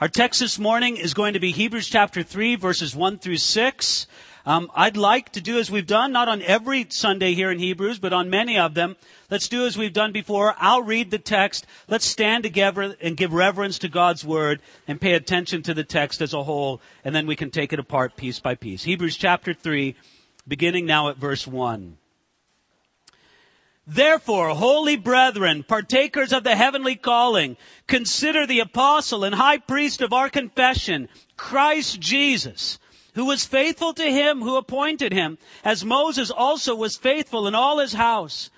Our text this morning is going to be Hebrews chapter 3, verses 1 through 6. Um, I'd like to do as we've done, not on every Sunday here in Hebrews, but on many of them. Let's do as we've done before. I'll read the text. Let's stand together and give reverence to God's word and pay attention to the text as a whole, and then we can take it apart piece by piece. Hebrews chapter 3, beginning now at verse 1. Therefore, holy brethren, partakers of the heavenly calling, consider the apostle and high priest of our confession, Christ Jesus, who was faithful to him who appointed him, as Moses also was faithful in all his house.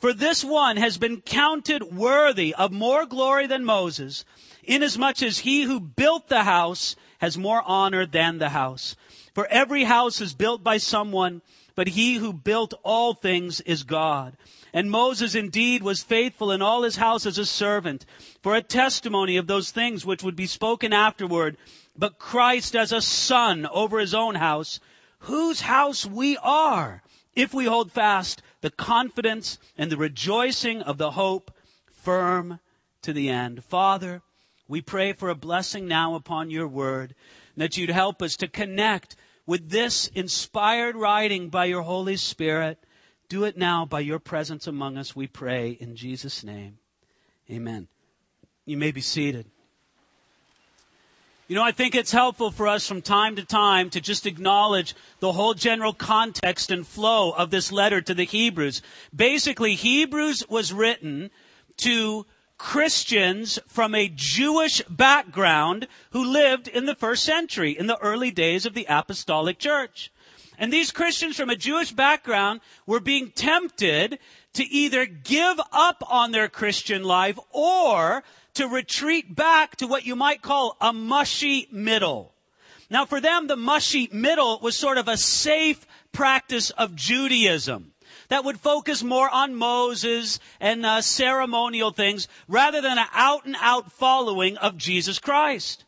For this one has been counted worthy of more glory than Moses, inasmuch as he who built the house has more honor than the house. For every house is built by someone, but he who built all things is God. And Moses indeed was faithful in all his house as a servant for a testimony of those things which would be spoken afterward, but Christ as a son over his own house, whose house we are, if we hold fast the confidence and the rejoicing of the hope firm to the end. Father, we pray for a blessing now upon your word, that you'd help us to connect with this inspired writing by your Holy Spirit do it now by your presence among us, we pray in Jesus' name. Amen. You may be seated. You know, I think it's helpful for us from time to time to just acknowledge the whole general context and flow of this letter to the Hebrews. Basically, Hebrews was written to Christians from a Jewish background who lived in the first century, in the early days of the apostolic church. And these Christians from a Jewish background were being tempted to either give up on their Christian life or to retreat back to what you might call a mushy middle. Now for them, the mushy middle was sort of a safe practice of Judaism that would focus more on Moses and uh, ceremonial things rather than an out and out following of Jesus Christ.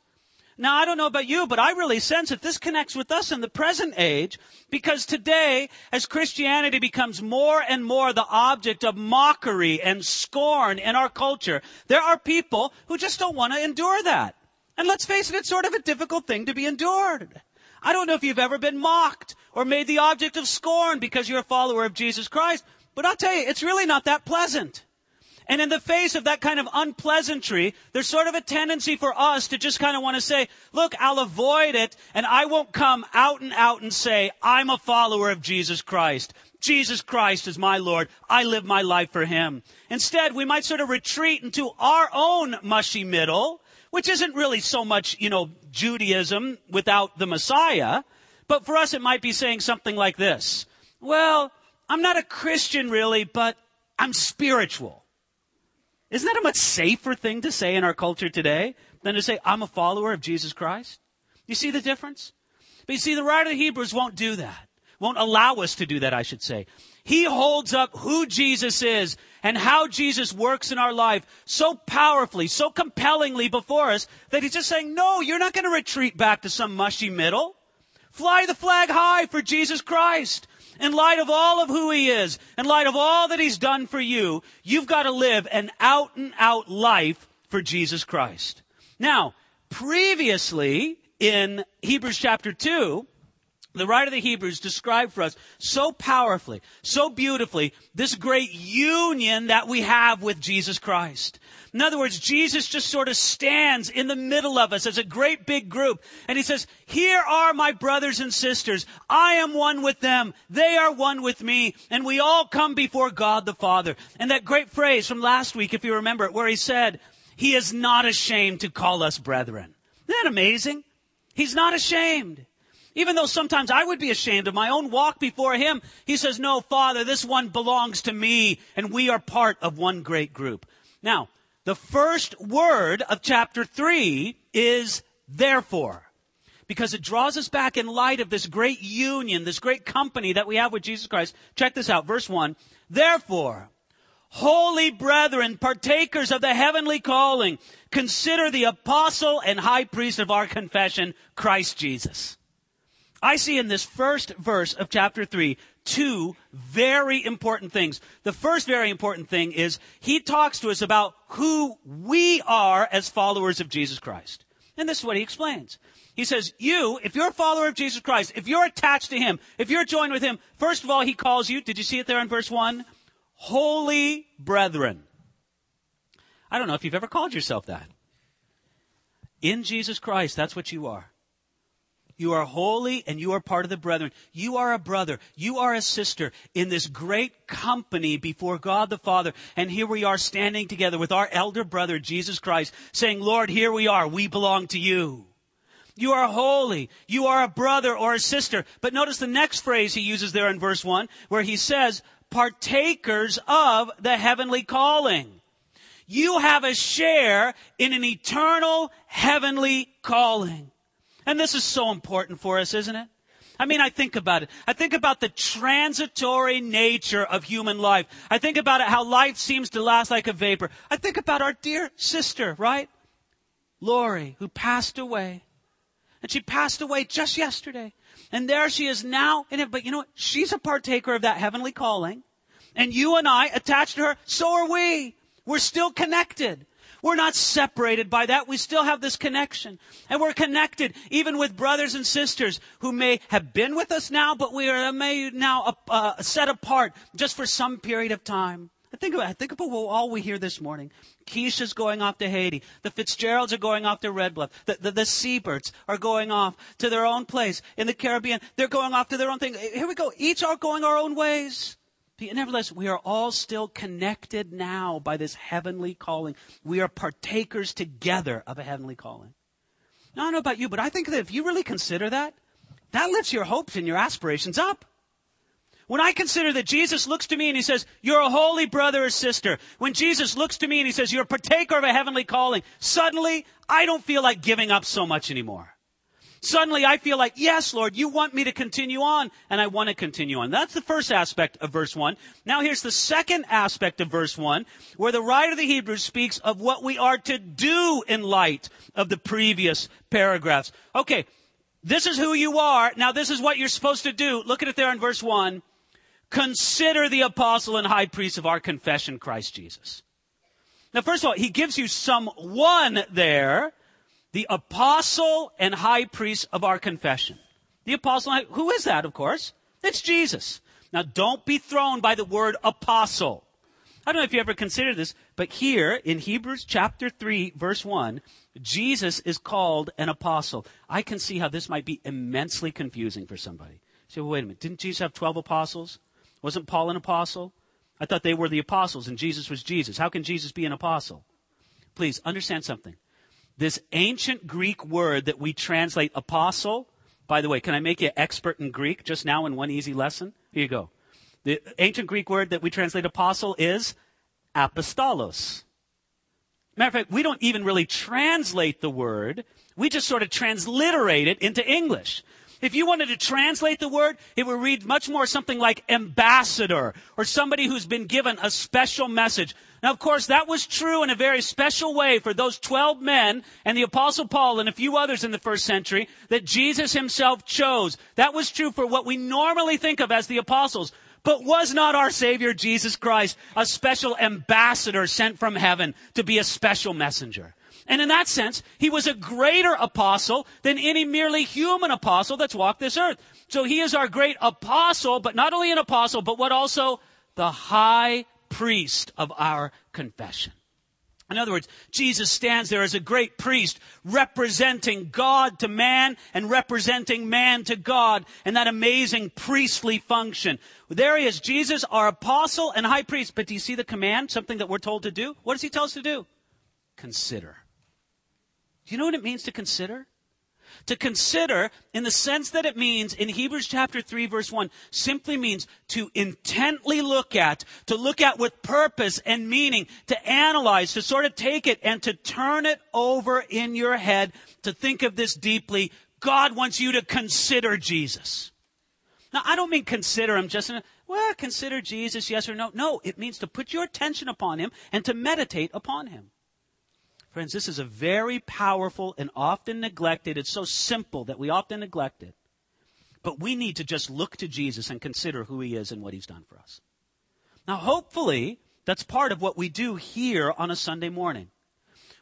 Now, I don't know about you, but I really sense that this connects with us in the present age because today, as Christianity becomes more and more the object of mockery and scorn in our culture, there are people who just don't want to endure that. And let's face it, it's sort of a difficult thing to be endured. I don't know if you've ever been mocked or made the object of scorn because you're a follower of Jesus Christ, but I'll tell you, it's really not that pleasant. And in the face of that kind of unpleasantry, there's sort of a tendency for us to just kind of want to say, look, I'll avoid it and I won't come out and out and say, I'm a follower of Jesus Christ. Jesus Christ is my Lord. I live my life for Him. Instead, we might sort of retreat into our own mushy middle, which isn't really so much, you know, Judaism without the Messiah. But for us, it might be saying something like this. Well, I'm not a Christian really, but I'm spiritual. Isn't that a much safer thing to say in our culture today than to say, I'm a follower of Jesus Christ? You see the difference? But you see, the writer of the Hebrews won't do that. Won't allow us to do that, I should say. He holds up who Jesus is and how Jesus works in our life so powerfully, so compellingly before us that he's just saying, no, you're not going to retreat back to some mushy middle. Fly the flag high for Jesus Christ in light of all of who he is, in light of all that he's done for you, you've got to live an out and out life for Jesus Christ. Now, previously in Hebrews chapter 2, the writer of the Hebrews described for us so powerfully, so beautifully, this great union that we have with Jesus Christ. In other words, Jesus just sort of stands in the middle of us as a great big group. And he says, here are my brothers and sisters. I am one with them. They are one with me. And we all come before God the Father. And that great phrase from last week, if you remember it, where he said, he is not ashamed to call us brethren. Isn't that amazing? He's not ashamed. Even though sometimes I would be ashamed of my own walk before him, he says, no, Father, this one belongs to me and we are part of one great group. Now, the first word of chapter 3 is therefore. Because it draws us back in light of this great union, this great company that we have with Jesus Christ. Check this out, verse 1. Therefore, holy brethren, partakers of the heavenly calling, consider the apostle and high priest of our confession, Christ Jesus. I see in this first verse of chapter 3 two very important things. The first very important thing is he talks to us about who we are as followers of Jesus Christ. And this is what he explains. He says, you, if you're a follower of Jesus Christ, if you're attached to him, if you're joined with him, first of all, he calls you, did you see it there in verse 1? Holy brethren. I don't know if you've ever called yourself that. In Jesus Christ, that's what you are. You are holy and you are part of the brethren. You are a brother. You are a sister in this great company before God the Father. And here we are standing together with our elder brother, Jesus Christ, saying, Lord, here we are. We belong to you. You are holy. You are a brother or a sister. But notice the next phrase he uses there in verse 1 where he says, partakers of the heavenly calling. You have a share in an eternal heavenly calling. And this is so important for us, isn't it? I mean, I think about it. I think about the transitory nature of human life. I think about it, how life seems to last like a vapor. I think about our dear sister, right? Lori, who passed away. And she passed away just yesterday. And there she is now in it. But you know what? She's a partaker of that heavenly calling. And you and I, attached to her, so are we. We're still connected. We're not separated by that. We still have this connection. And we're connected even with brothers and sisters who may have been with us now, but we are may now uh, set apart just for some period of time. Think about. Think about all we hear this morning. Keisha's going off to Haiti. The Fitzgeralds are going off to Red Bluff. The, the, the Sieberts are going off to their own place in the Caribbean. They're going off to their own thing. Here we go. Each are going our own ways. Nevertheless, we are all still connected now by this heavenly calling. We are partakers together of a heavenly calling. Now, I don't know about you, but I think that if you really consider that, that lifts your hopes and your aspirations up. When I consider that Jesus looks to me and he says, you're a holy brother or sister. When Jesus looks to me and he says, you're a partaker of a heavenly calling, suddenly I don't feel like giving up so much anymore. Suddenly I feel like, yes, Lord, you want me to continue on, and I want to continue on. That's the first aspect of verse 1. Now here's the second aspect of verse 1, where the writer of the Hebrews speaks of what we are to do in light of the previous paragraphs. Okay, this is who you are. Now this is what you're supposed to do. Look at it there in verse 1. Consider the apostle and high priest of our confession, Christ Jesus. Now, first of all, he gives you someone there the apostle and high priest of our confession. The apostle, who is that, of course? It's Jesus. Now, don't be thrown by the word apostle. I don't know if you ever considered this, but here in Hebrews chapter 3, verse 1, Jesus is called an apostle. I can see how this might be immensely confusing for somebody. say, well, wait a minute. Didn't Jesus have 12 apostles? Wasn't Paul an apostle? I thought they were the apostles and Jesus was Jesus. How can Jesus be an apostle? Please understand something. This ancient Greek word that we translate apostle, by the way, can I make you an expert in Greek just now in one easy lesson? Here you go. The ancient Greek word that we translate apostle is apostolos. Matter of fact, we don't even really translate the word. We just sort of transliterate it into English. If you wanted to translate the word, it would read much more something like ambassador or somebody who's been given a special message. Now, of course, that was true in a very special way for those 12 men and the apostle Paul and a few others in the first century that Jesus himself chose. That was true for what we normally think of as the apostles. But was not our Savior Jesus Christ a special ambassador sent from heaven to be a special messenger? And in that sense, he was a greater apostle than any merely human apostle that's walked this earth. So he is our great apostle, but not only an apostle, but what also? The high priest of our confession. In other words, Jesus stands there as a great priest representing God to man and representing man to God in that amazing priestly function. There he is, Jesus, our apostle and high priest. But do you see the command? Something that we're told to do? What does he tell us to do? Consider. Do you know what it means to consider? To consider, in the sense that it means in Hebrews chapter 3 verse 1, simply means to intently look at, to look at with purpose and meaning, to analyze, to sort of take it and to turn it over in your head, to think of this deeply. God wants you to consider Jesus. Now, I don't mean consider him just in well, consider Jesus, yes or no. No, it means to put your attention upon him and to meditate upon him. Friends, this is a very powerful and often neglected. It's so simple that we often neglect it. But we need to just look to Jesus and consider who he is and what he's done for us. Now, hopefully, that's part of what we do here on a Sunday morning.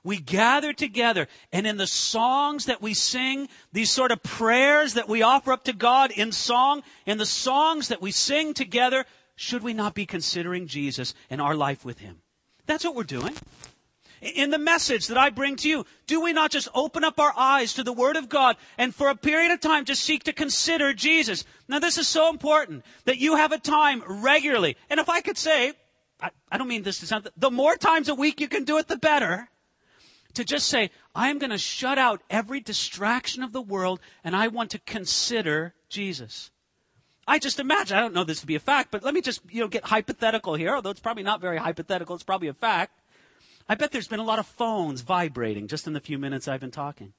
we gather together and in the songs that we sing, these sort of prayers that we offer up to God in song, in the songs that we sing together, should we not be considering Jesus and our life with Him? That's what we're doing. In the message that I bring to you, do we not just open up our eyes to the Word of God and for a period of time just seek to consider Jesus? Now this is so important that you have a time regularly. And if I could say, I, I don't mean this to sound, the more times a week you can do it, the better. To just say, I am going to shut out every distraction of the world and I want to consider Jesus. I just imagine, I don't know this to be a fact, but let me just, you know, get hypothetical here, although it's probably not very hypothetical, it's probably a fact. I bet there's been a lot of phones vibrating just in the few minutes I've been talking.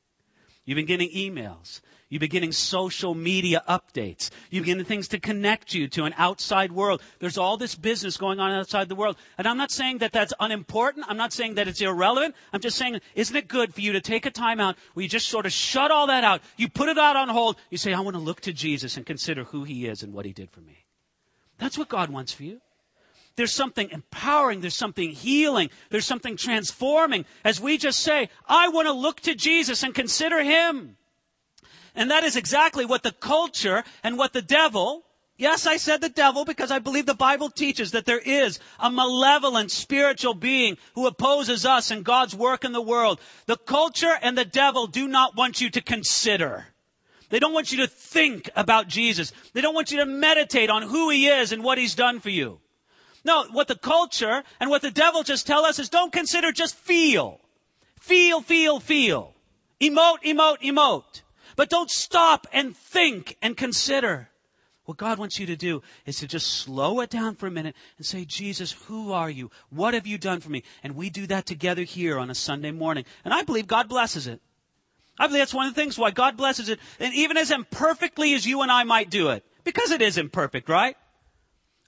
You've been getting emails. You've been getting social media updates. You've been getting things to connect you to an outside world. There's all this business going on outside the world. And I'm not saying that that's unimportant. I'm not saying that it's irrelevant. I'm just saying, isn't it good for you to take a time out where you just sort of shut all that out? You put it out on hold. You say, I want to look to Jesus and consider who he is and what he did for me. That's what God wants for you. There's something empowering. There's something healing. There's something transforming as we just say, I want to look to Jesus and consider Him. And that is exactly what the culture and what the devil, yes, I said the devil because I believe the Bible teaches that there is a malevolent spiritual being who opposes us and God's work in the world. The culture and the devil do not want you to consider. They don't want you to think about Jesus. They don't want you to meditate on who He is and what He's done for you. No, what the culture and what the devil just tell us is don't consider, just feel. Feel, feel, feel. Emote, emote, emote. But don't stop and think and consider. What God wants you to do is to just slow it down for a minute and say, Jesus, who are you? What have you done for me? And we do that together here on a Sunday morning. And I believe God blesses it. I believe that's one of the things why God blesses it. And even as imperfectly as you and I might do it. Because it is imperfect, right?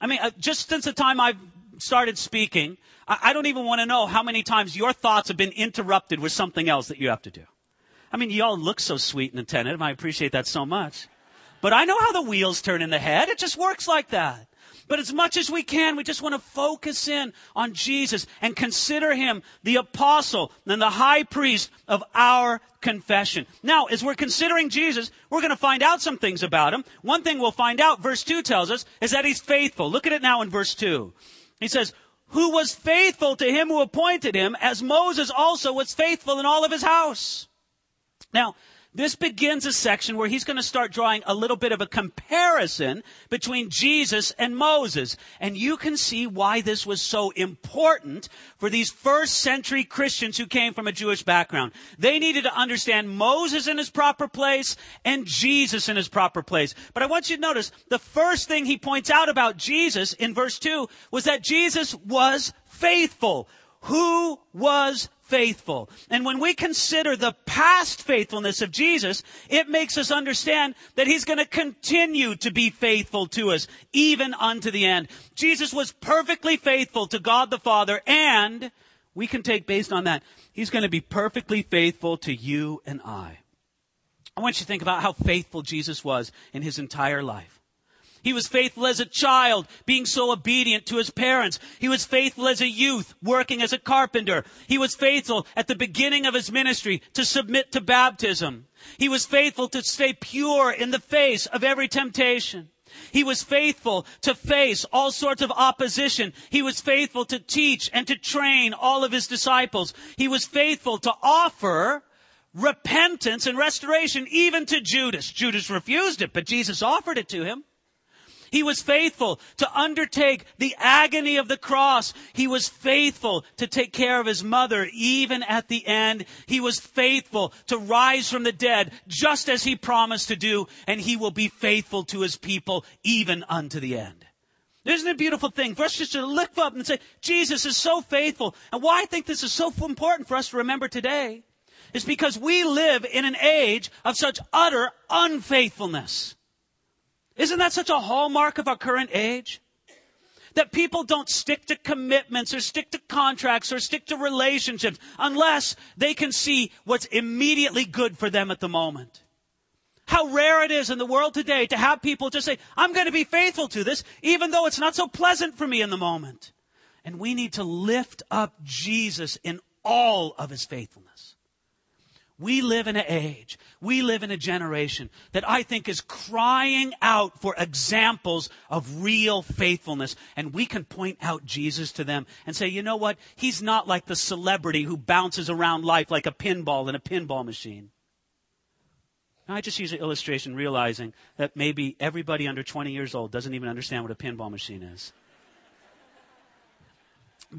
I mean, uh, just since the time I've started speaking, I, don't even want to know how many times your thoughts have been interrupted with something else that you have to do. I mean, you all look so sweet and attentive. I appreciate that so much. But I know how the wheels turn in the head. It just works like that. But as much as we can, we just want to focus in on Jesus and consider him the apostle and the high priest of our confession. Now, as we're considering Jesus, we're going to find out some things about him. One thing we'll find out, verse 2 tells us, is that he's faithful. Look at it now in verse 2. He says, who was faithful to him who appointed him, as Moses also was faithful in all of his house. Now, this begins a section where he's going to start drawing a little bit of a comparison between Jesus and Moses. And you can see why this was so important for these first century Christians who came from a Jewish background. They needed to understand Moses in his proper place and Jesus in his proper place. But I want you to notice the first thing he points out about Jesus in verse 2 was that Jesus was faithful. Who was faithful. And when we consider the past faithfulness of Jesus, it makes us understand that he's going to continue to be faithful to us, even unto the end. Jesus was perfectly faithful to God the Father, and we can take based on that, he's going to be perfectly faithful to you and I. I want you to think about how faithful Jesus was in his entire life. He was faithful as a child, being so obedient to his parents. He was faithful as a youth, working as a carpenter. He was faithful at the beginning of his ministry to submit to baptism. He was faithful to stay pure in the face of every temptation. He was faithful to face all sorts of opposition. He was faithful to teach and to train all of his disciples. He was faithful to offer repentance and restoration even to Judas. Judas refused it, but Jesus offered it to him. He was faithful to undertake the agony of the cross. He was faithful to take care of his mother even at the end. He was faithful to rise from the dead just as he promised to do, and he will be faithful to his people even unto the end. Isn't it a beautiful thing for us just to look up and say, Jesus is so faithful. And why I think this is so important for us to remember today is because we live in an age of such utter unfaithfulness. Isn't that such a hallmark of our current age? That people don't stick to commitments or stick to contracts or stick to relationships unless they can see what's immediately good for them at the moment. How rare it is in the world today to have people just say, I'm going to be faithful to this, even though it's not so pleasant for me in the moment. And we need to lift up Jesus in all of his faithfulness. We live in an age, we live in a generation that I think is crying out for examples of real faithfulness. And we can point out Jesus to them and say, you know what? He's not like the celebrity who bounces around life like a pinball in a pinball machine. Now, I just use an illustration realizing that maybe everybody under 20 years old doesn't even understand what a pinball machine is.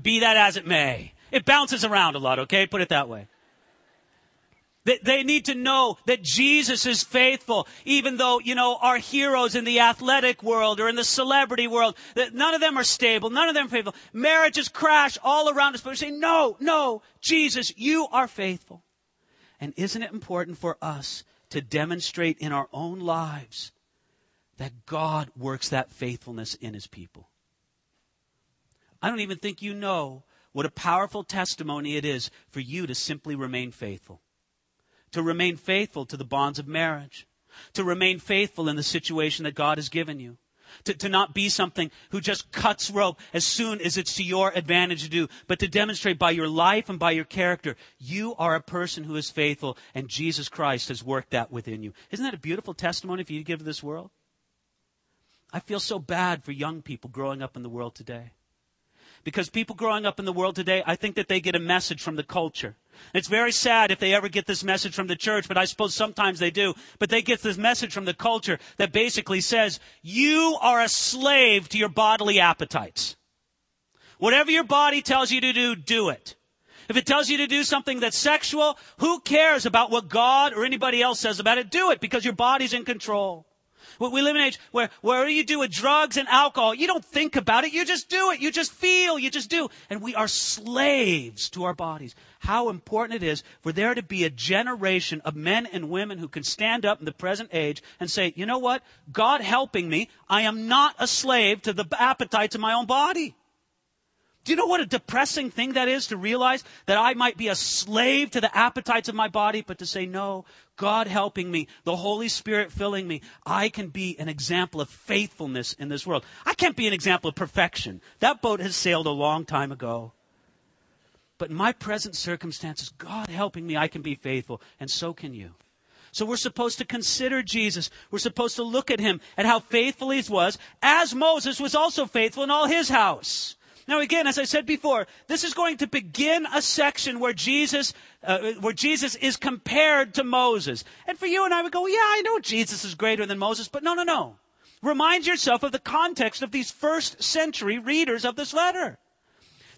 Be that as it may. It bounces around a lot, okay? Put it that way. They, they need to know that Jesus is faithful, even though, you know, our heroes in the athletic world or in the celebrity world, that none of them are stable, none of them are faithful. Marriages crash all around us, but we say, no, no, Jesus, you are faithful. And isn't it important for us to demonstrate in our own lives that God works that faithfulness in his people? I don't even think you know what a powerful testimony it is for you to simply remain faithful to remain faithful to the bonds of marriage, to remain faithful in the situation that God has given you. To, to not be something who just cuts rope as soon as it's to your advantage to do, but to demonstrate by your life and by your character, you are a person who is faithful and Jesus Christ has worked that within you. Isn't that a beautiful testimony for you to give to this world? I feel so bad for young people growing up in the world today. Because people growing up in the world today, I think that they get a message from the culture. It's very sad if they ever get this message from the church, but I suppose sometimes they do. But they get this message from the culture that basically says, you are a slave to your bodily appetites. Whatever your body tells you to do, do it. If it tells you to do something that's sexual, who cares about what God or anybody else says about it? Do it because your body's in control. We live in an age where whatever you do with drugs and alcohol, you don't think about it. You just do it. You just feel. You just do. And we are slaves to our bodies. How important it is for there to be a generation of men and women who can stand up in the present age and say, you know what? God helping me, I am not a slave to the appetites of my own body. Do you know what a depressing thing that is to realize that I might be a slave to the appetites of my body, but to say, no, God helping me, the Holy Spirit filling me, I can be an example of faithfulness in this world. I can't be an example of perfection. That boat has sailed a long time ago. But in my present circumstances, God helping me, I can be faithful, and so can you. So we're supposed to consider Jesus. We're supposed to look at him, and how faithful he was, as Moses was also faithful in all his house. Now again, as I said before, this is going to begin a section where Jesus, uh, where Jesus is compared to Moses. And for you and I would go, yeah, I know Jesus is greater than Moses, but no, no, no. Remind yourself of the context of these first century readers of this letter.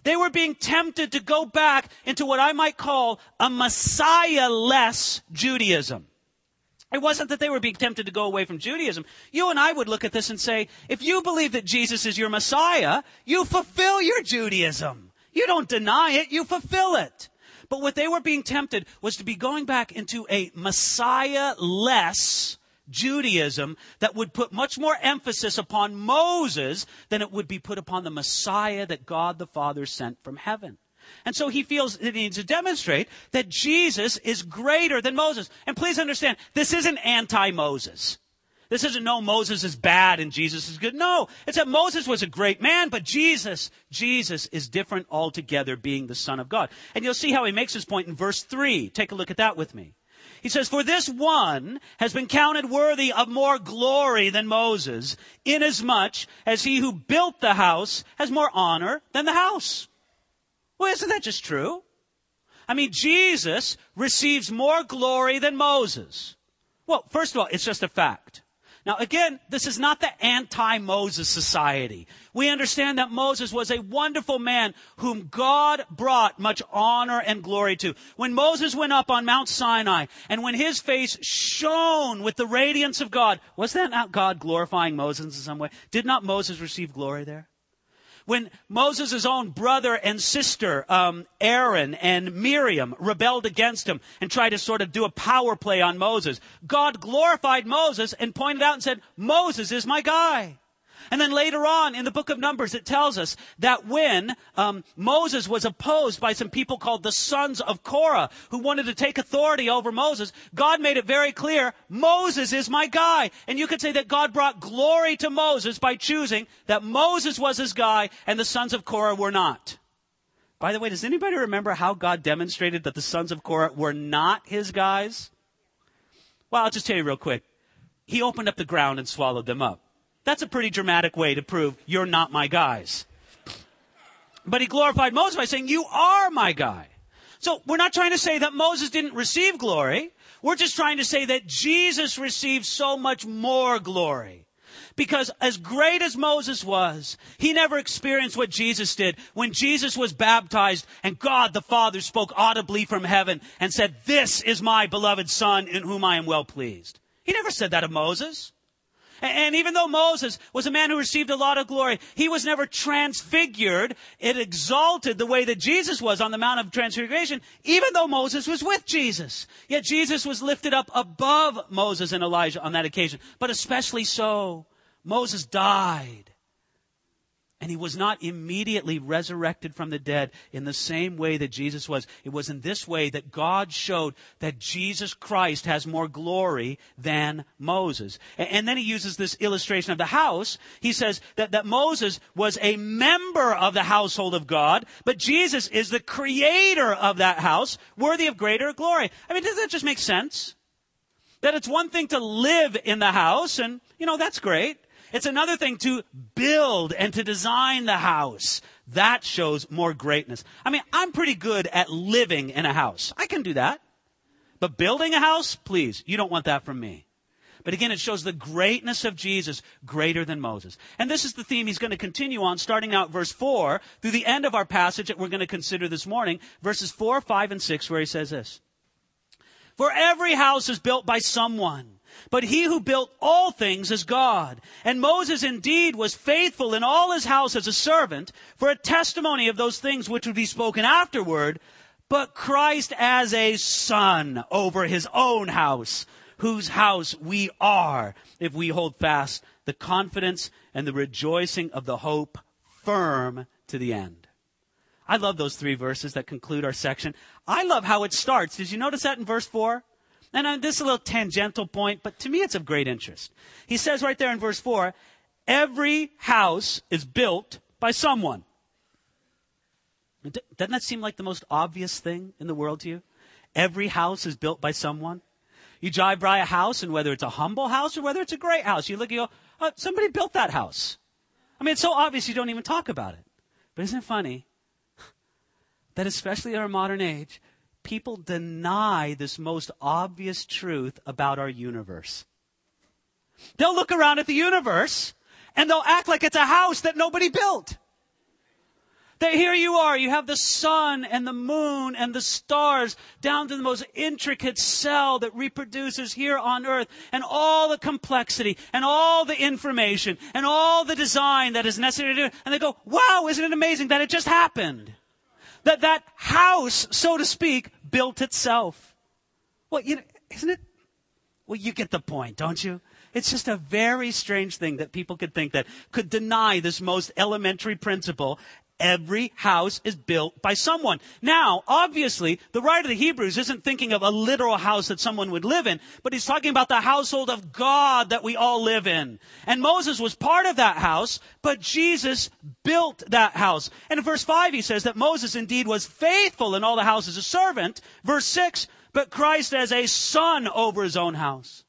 They were being tempted to go back into what I might call a Messiah-less Judaism. It wasn't that they were being tempted to go away from Judaism. You and I would look at this and say, if you believe that Jesus is your Messiah, you fulfill your Judaism. You don't deny it, you fulfill it. But what they were being tempted was to be going back into a Messiah-less Judaism that would put much more emphasis upon Moses than it would be put upon the Messiah that God the Father sent from heaven. And so he feels that he needs to demonstrate that Jesus is greater than Moses. And please understand, this isn't anti-Moses. This isn't no Moses is bad and Jesus is good. No, it's that Moses was a great man, but Jesus, Jesus is different altogether being the son of God. And you'll see how he makes his point in verse three. Take a look at that with me. He says, for this one has been counted worthy of more glory than Moses, inasmuch as he who built the house has more honor than the house. Well, isn't that just true? I mean, Jesus receives more glory than Moses. Well, first of all, it's just a fact. Now, again, this is not the anti-Moses society. We understand that Moses was a wonderful man whom God brought much honor and glory to. When Moses went up on Mount Sinai and when his face shone with the radiance of God, was that not God glorifying Moses in some way? Did not Moses receive glory there? When Moses' own brother and sister, um, Aaron and Miriam, rebelled against him and tried to sort of do a power play on Moses, God glorified Moses and pointed out and said, Moses is my guy. And then later on in the book of Numbers, it tells us that when um, Moses was opposed by some people called the sons of Korah, who wanted to take authority over Moses, God made it very clear, Moses is my guy. And you could say that God brought glory to Moses by choosing that Moses was his guy and the sons of Korah were not. By the way, does anybody remember how God demonstrated that the sons of Korah were not his guys? Well, I'll just tell you real quick. He opened up the ground and swallowed them up. That's a pretty dramatic way to prove you're not my guys. But he glorified Moses by saying, you are my guy. So we're not trying to say that Moses didn't receive glory. We're just trying to say that Jesus received so much more glory. Because as great as Moses was, he never experienced what Jesus did when Jesus was baptized and God the Father spoke audibly from heaven and said, this is my beloved son in whom I am well pleased. He never said that of Moses. And even though Moses was a man who received a lot of glory, he was never transfigured. It exalted the way that Jesus was on the Mount of Transfiguration, even though Moses was with Jesus. Yet Jesus was lifted up above Moses and Elijah on that occasion, but especially so Moses died. And he was not immediately resurrected from the dead in the same way that Jesus was. It was in this way that God showed that Jesus Christ has more glory than Moses. And then he uses this illustration of the house. He says that, that Moses was a member of the household of God, but Jesus is the creator of that house, worthy of greater glory. I mean, doesn't that just make sense? That it's one thing to live in the house, and, you know, that's great. It's another thing to build and to design the house. That shows more greatness. I mean, I'm pretty good at living in a house. I can do that. But building a house, please, you don't want that from me. But again, it shows the greatness of Jesus greater than Moses. And this is the theme he's going to continue on, starting out verse 4 through the end of our passage that we're going to consider this morning, verses 4, 5, and 6, where he says this. For every house is built by someone but he who built all things is God. And Moses indeed was faithful in all his house as a servant for a testimony of those things which would be spoken afterward, but Christ as a son over his own house, whose house we are, if we hold fast the confidence and the rejoicing of the hope firm to the end. I love those three verses that conclude our section. I love how it starts. Did you notice that in verse 4? And this is a little tangential point, but to me it's of great interest. He says right there in verse 4, every house is built by someone. Doesn't that seem like the most obvious thing in the world to you? Every house is built by someone. You drive by a house, and whether it's a humble house or whether it's a great house, you look and go, oh, somebody built that house. I mean, it's so obvious you don't even talk about it. But isn't it funny that especially in our modern age, people deny this most obvious truth about our universe. They'll look around at the universe and they'll act like it's a house that nobody built. That here you are, you have the sun and the moon and the stars down to the most intricate cell that reproduces here on earth and all the complexity and all the information and all the design that is necessary to do. And they go, wow, isn't it amazing that it just happened? That that house, so to speak, built itself. Well, you know, isn't it? Well, you get the point, don't you? It's just a very strange thing that people could think that could deny this most elementary principle Every house is built by someone. Now, obviously, the writer of the Hebrews isn't thinking of a literal house that someone would live in, but he's talking about the household of God that we all live in. And Moses was part of that house, but Jesus built that house. And in verse 5, he says that Moses indeed was faithful in all the house as a servant. Verse 6, but Christ as a son over his own house.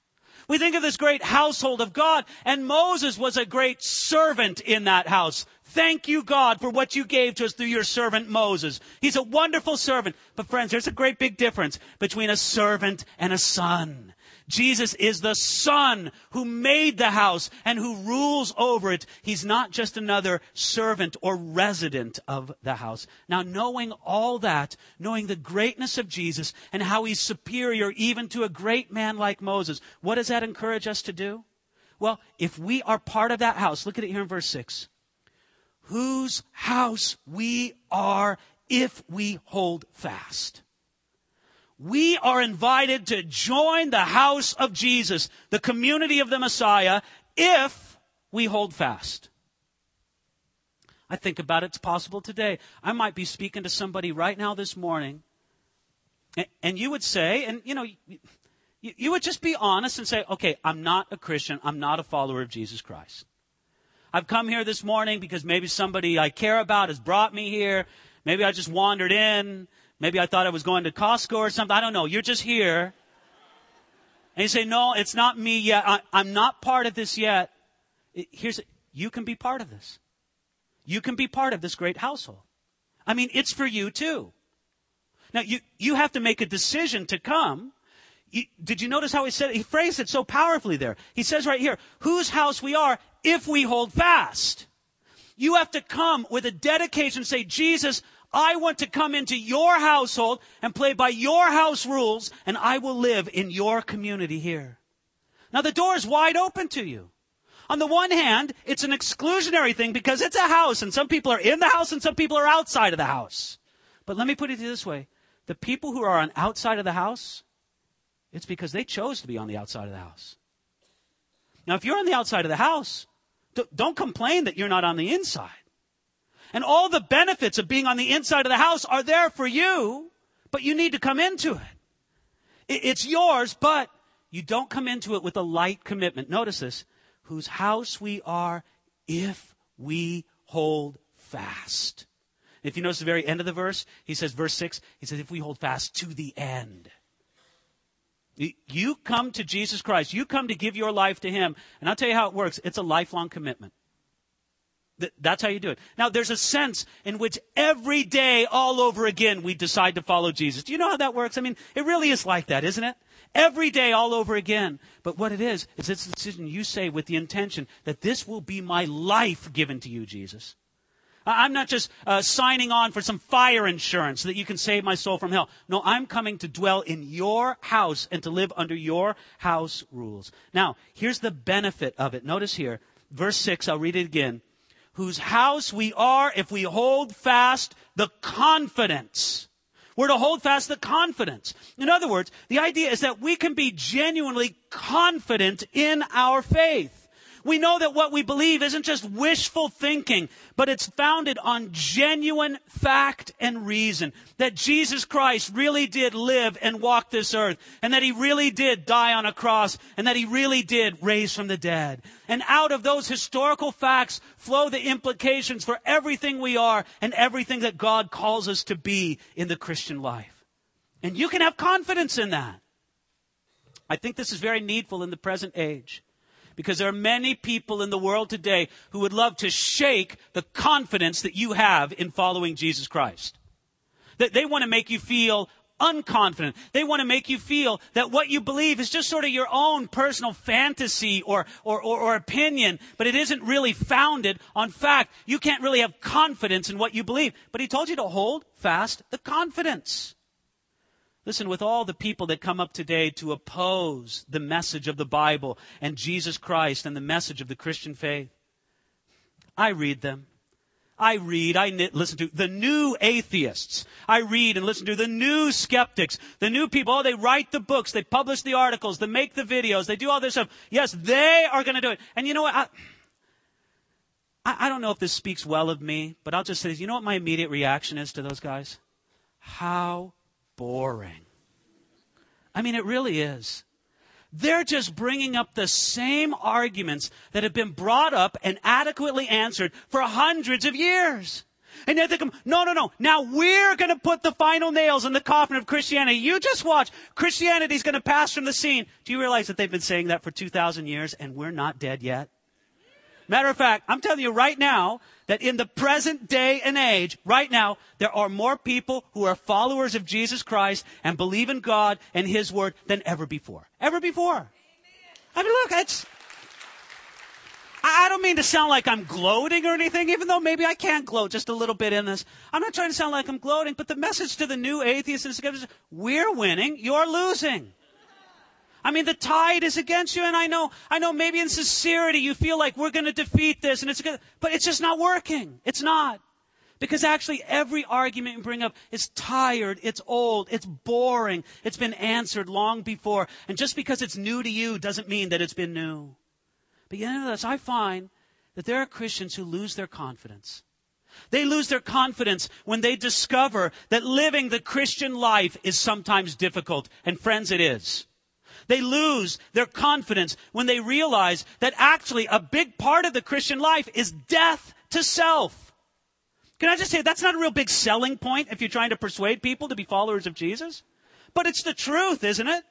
We think of this great household of God, and Moses was a great servant in that house. Thank you, God, for what you gave to us through your servant Moses. He's a wonderful servant. But friends, there's a great big difference between a servant and a son. Jesus is the son who made the house and who rules over it. He's not just another servant or resident of the house. Now, knowing all that, knowing the greatness of Jesus and how he's superior even to a great man like Moses, what does that encourage us to do? Well, if we are part of that house, look at it here in verse 6 whose house we are if we hold fast. We are invited to join the house of Jesus, the community of the Messiah, if we hold fast. I think about it, it's possible today. I might be speaking to somebody right now this morning, and you would say, and you know, you would just be honest and say, okay, I'm not a Christian, I'm not a follower of Jesus Christ. I've come here this morning because maybe somebody I care about has brought me here. Maybe I just wandered in. Maybe I thought I was going to Costco or something. I don't know. You're just here. And you say, no, it's not me yet. I, am not part of this yet. Here's, you can be part of this. You can be part of this great household. I mean, it's for you too. Now, you, you have to make a decision to come. You, did you notice how he said? He phrased it so powerfully there. He says right here, whose house we are if we hold fast. You have to come with a dedication, say, Jesus, I want to come into your household and play by your house rules, and I will live in your community here. Now the door is wide open to you. On the one hand, it's an exclusionary thing because it's a house, and some people are in the house and some people are outside of the house. But let me put it this way the people who are on outside of the house, it's because they chose to be on the outside of the house. Now, if you're on the outside of the house, don't complain that you're not on the inside. And all the benefits of being on the inside of the house are there for you, but you need to come into it. It's yours, but you don't come into it with a light commitment. Notice this. Whose house we are if we hold fast. If you notice the very end of the verse, he says, verse 6, he says, if we hold fast to the end. You come to Jesus Christ. You come to give your life to Him. And I'll tell you how it works. It's a lifelong commitment. That's how you do it. Now, there's a sense in which every day, all over again, we decide to follow Jesus. Do you know how that works? I mean, it really is like that, isn't it? Every day, all over again. But what it is, is it's a decision you say with the intention that this will be my life given to you, Jesus. I'm not just uh, signing on for some fire insurance so that you can save my soul from hell. No, I'm coming to dwell in your house and to live under your house rules. Now, here's the benefit of it. Notice here, verse 6, I'll read it again whose house we are if we hold fast the confidence. We're to hold fast the confidence. In other words, the idea is that we can be genuinely confident in our faith. We know that what we believe isn't just wishful thinking, but it's founded on genuine fact and reason. That Jesus Christ really did live and walk this earth, and that he really did die on a cross, and that he really did raise from the dead. And out of those historical facts flow the implications for everything we are and everything that God calls us to be in the Christian life. And you can have confidence in that. I think this is very needful in the present age because there are many people in the world today who would love to shake the confidence that you have in following Jesus Christ. That they want to make you feel unconfident. They want to make you feel that what you believe is just sort of your own personal fantasy or, or, or, or, opinion, but it isn't really founded on fact. You can't really have confidence in what you believe. But he told you to hold fast the confidence. Listen, with all the people that come up today to oppose the message of the Bible and Jesus Christ and the message of the Christian faith, I read them. I read, I listen to the new atheists. I read and listen to the new skeptics, the new people. Oh, they write the books, they publish the articles, they make the videos, they do all this stuff. Yes, they are going to do it. And you know what? I, I don't know if this speaks well of me, but I'll just say, you know what my immediate reaction is to those guys? How boring. I mean, it really is. They're just bringing up the same arguments that have been brought up and adequately answered for hundreds of years. And they think, no, no, no. Now we're going to put the final nails in the coffin of Christianity. You just watch. Christianity's going to pass from the scene. Do you realize that they've been saying that for 2,000 years and we're not dead yet? Matter of fact, I'm telling you right now that in the present day and age, right now, there are more people who are followers of Jesus Christ and believe in God and His Word than ever before. Ever before. I mean, look, it's, I don't mean to sound like I'm gloating or anything, even though maybe I can gloat just a little bit in this. I'm not trying to sound like I'm gloating, but the message to the new atheists and skeptics we're winning, you're losing. I mean, the tide is against you, and I know, I know maybe in sincerity you feel like we're going to defeat this, and it's good, but it's just not working. It's not. Because actually every argument you bring up is tired, it's old, it's boring, it's been answered long before. And just because it's new to you doesn't mean that it's been new. But know this, I find that there are Christians who lose their confidence. They lose their confidence when they discover that living the Christian life is sometimes difficult. And friends, it is. They lose their confidence when they realize that actually a big part of the Christian life is death to self. Can I just say that's not a real big selling point if you're trying to persuade people to be followers of Jesus? But it's the truth, isn't it?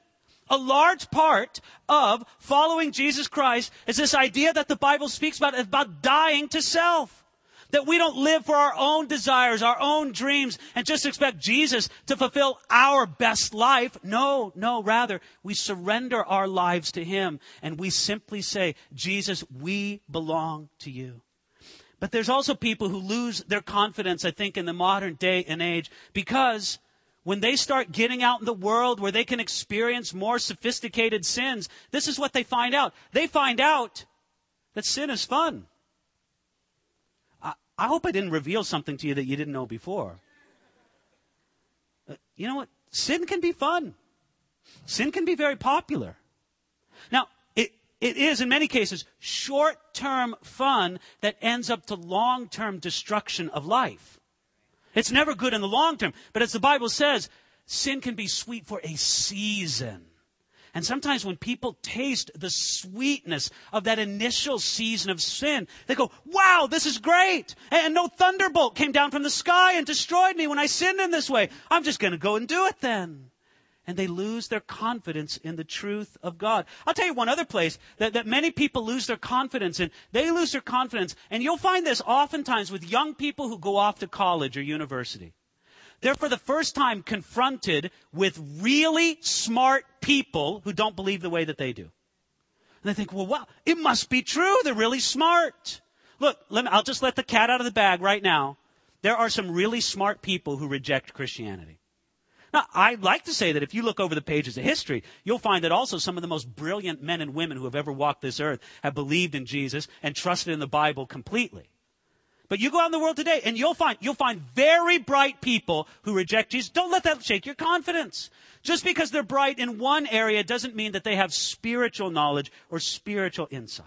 A large part of following Jesus Christ is this idea that the Bible speaks about, about dying to self. That we don't live for our own desires, our own dreams, and just expect Jesus to fulfill our best life. No, no, rather, we surrender our lives to Him and we simply say, Jesus, we belong to you. But there's also people who lose their confidence, I think, in the modern day and age because when they start getting out in the world where they can experience more sophisticated sins, this is what they find out. They find out that sin is fun. I, hope I didn't reveal something to you that you didn't know before. Uh, you know what? Sin can be fun. Sin can be very popular. Now, it, it is in many cases short term fun that ends up to long term destruction of life. It's never good in the long term. But as the Bible says, sin can be sweet for a season. And sometimes when people taste the sweetness of that initial season of sin, they go, wow, this is great. And no thunderbolt came down from the sky and destroyed me when I sinned in this way. I'm just going to go and do it then and they lose their confidence in the truth of God. I'll tell you one other place that, that many people lose their confidence in. They lose their confidence, and you'll find this oftentimes with young people who go off to college or university. They're for the first time confronted with really smart people who don't believe the way that they do. And they think, well, wow, it must be true. They're really smart. Look, me, I'll just let the cat out of the bag right now. There are some really smart people who reject Christianity. Now, I'd like to say that if you look over the pages of history, you'll find that also some of the most brilliant men and women who have ever walked this earth have believed in Jesus and trusted in the Bible completely. But you go out in the world today and you'll find, you'll find very bright people who reject Jesus. Don't let that shake your confidence. Just because they're bright in one area doesn't mean that they have spiritual knowledge or spiritual insight.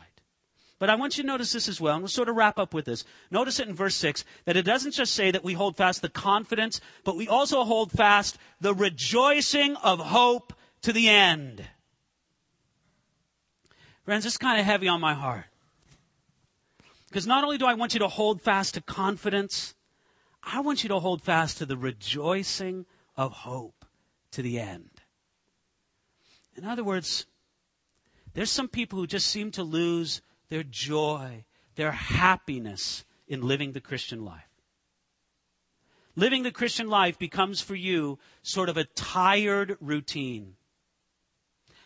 But I want you to notice this as well, and we'll sort of wrap up with this. Notice it in verse 6 that it doesn't just say that we hold fast the confidence, but we also hold fast the rejoicing of hope to the end. Friends, is kind of heavy on my heart. Because not only do I want you to hold fast to confidence, I want you to hold fast to the rejoicing of hope to the end. In other words, there's some people who just seem to lose their joy, their happiness in living the Christian life. Living the Christian life becomes for you sort of a tired routine.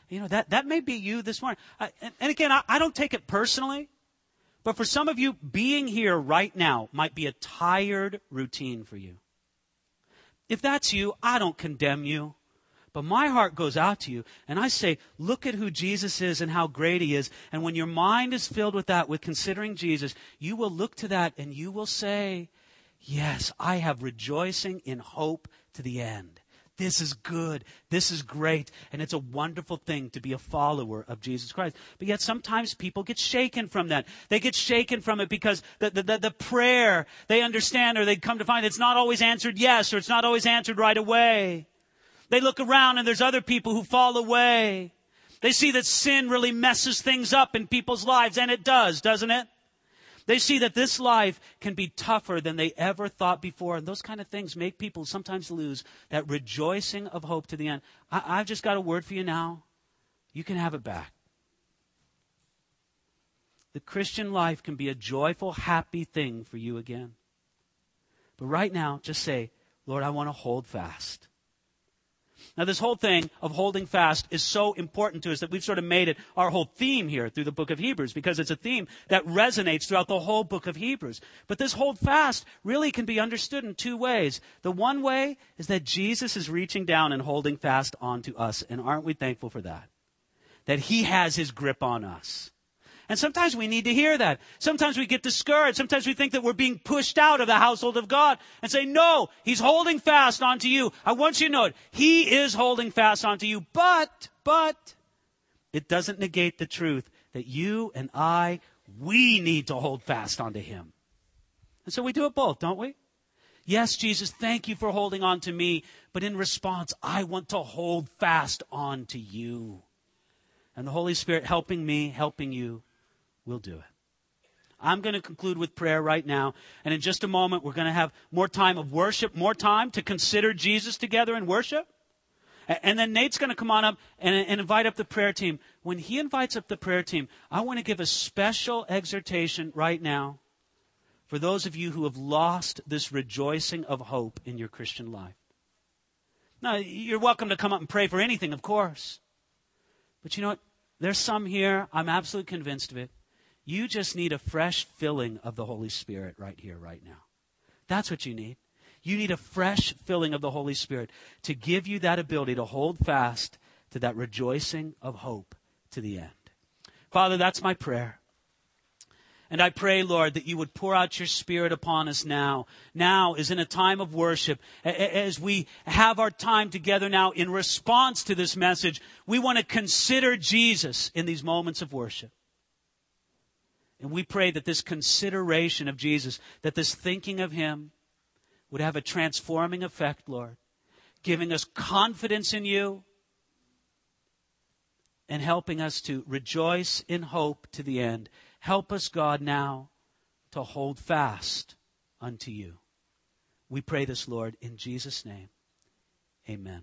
You know, that, that may be you this morning. and, and, again, I, I don't take it personally, but for some of you, being here right now might be a tired routine for you. If that's you, I don't condemn you. But my heart goes out to you, and I say, look at who Jesus is and how great he is. And when your mind is filled with that, with considering Jesus, you will look to that and you will say, yes, I have rejoicing in hope to the end. This is good. This is great. And it's a wonderful thing to be a follower of Jesus Christ. But yet sometimes people get shaken from that. They get shaken from it because the, the, the, the prayer they understand or they come to find it's not always answered yes or it's not always answered right away. They look around and there's other people who fall away. They see that sin really messes things up in people's lives, and it does, doesn't it? They see that this life can be tougher than they ever thought before, and those kind of things make people sometimes lose that rejoicing of hope to the end. I, have just got a word for you now. You can have it back. The Christian life can be a joyful, happy thing for you again. But right now, just say, Lord, I want to hold fast. Now, this whole thing of holding fast is so important to us that we've sort of made it our whole theme here through the book of Hebrews because it's a theme that resonates throughout the whole book of Hebrews. But this hold fast really can be understood in two ways. The one way is that Jesus is reaching down and holding fast onto us, and aren't we thankful for that? That he has his grip on us. And sometimes we need to hear that. Sometimes we get discouraged. Sometimes we think that we're being pushed out of the household of God and say, no, he's holding fast onto you. I want you to know it. He is holding fast onto you. But, but, it doesn't negate the truth that you and I, we need to hold fast onto him. And so we do it both, don't we? Yes, Jesus, thank you for holding on to me. But in response, I want to hold fast on to you. And the Holy Spirit helping me, helping you, We'll do it. I'm going to conclude with prayer right now. And in just a moment, we're going to have more time of worship, more time to consider Jesus together in worship. And then Nate's going to come on up and, and, invite up the prayer team. When he invites up the prayer team, I want to give a special exhortation right now for those of you who have lost this rejoicing of hope in your Christian life. Now, you're welcome to come up and pray for anything, of course. But you know what? There's some here, I'm absolutely convinced of it. You just need a fresh filling of the Holy Spirit right here, right now. That's what you need. You need a fresh filling of the Holy Spirit to give you that ability to hold fast to that rejoicing of hope to the end. Father, that's my prayer. And I pray, Lord, that you would pour out your Spirit upon us now. Now is in a time of worship. As we have our time together now in response to this message, we want to consider Jesus in these moments of worship. And we pray that this consideration of Jesus, that this thinking of Him, would have a transforming effect, Lord, giving us confidence in you and helping us to rejoice in hope to the end. Help us, God, now to hold fast unto you. We pray this, Lord, in Jesus' name. Amen.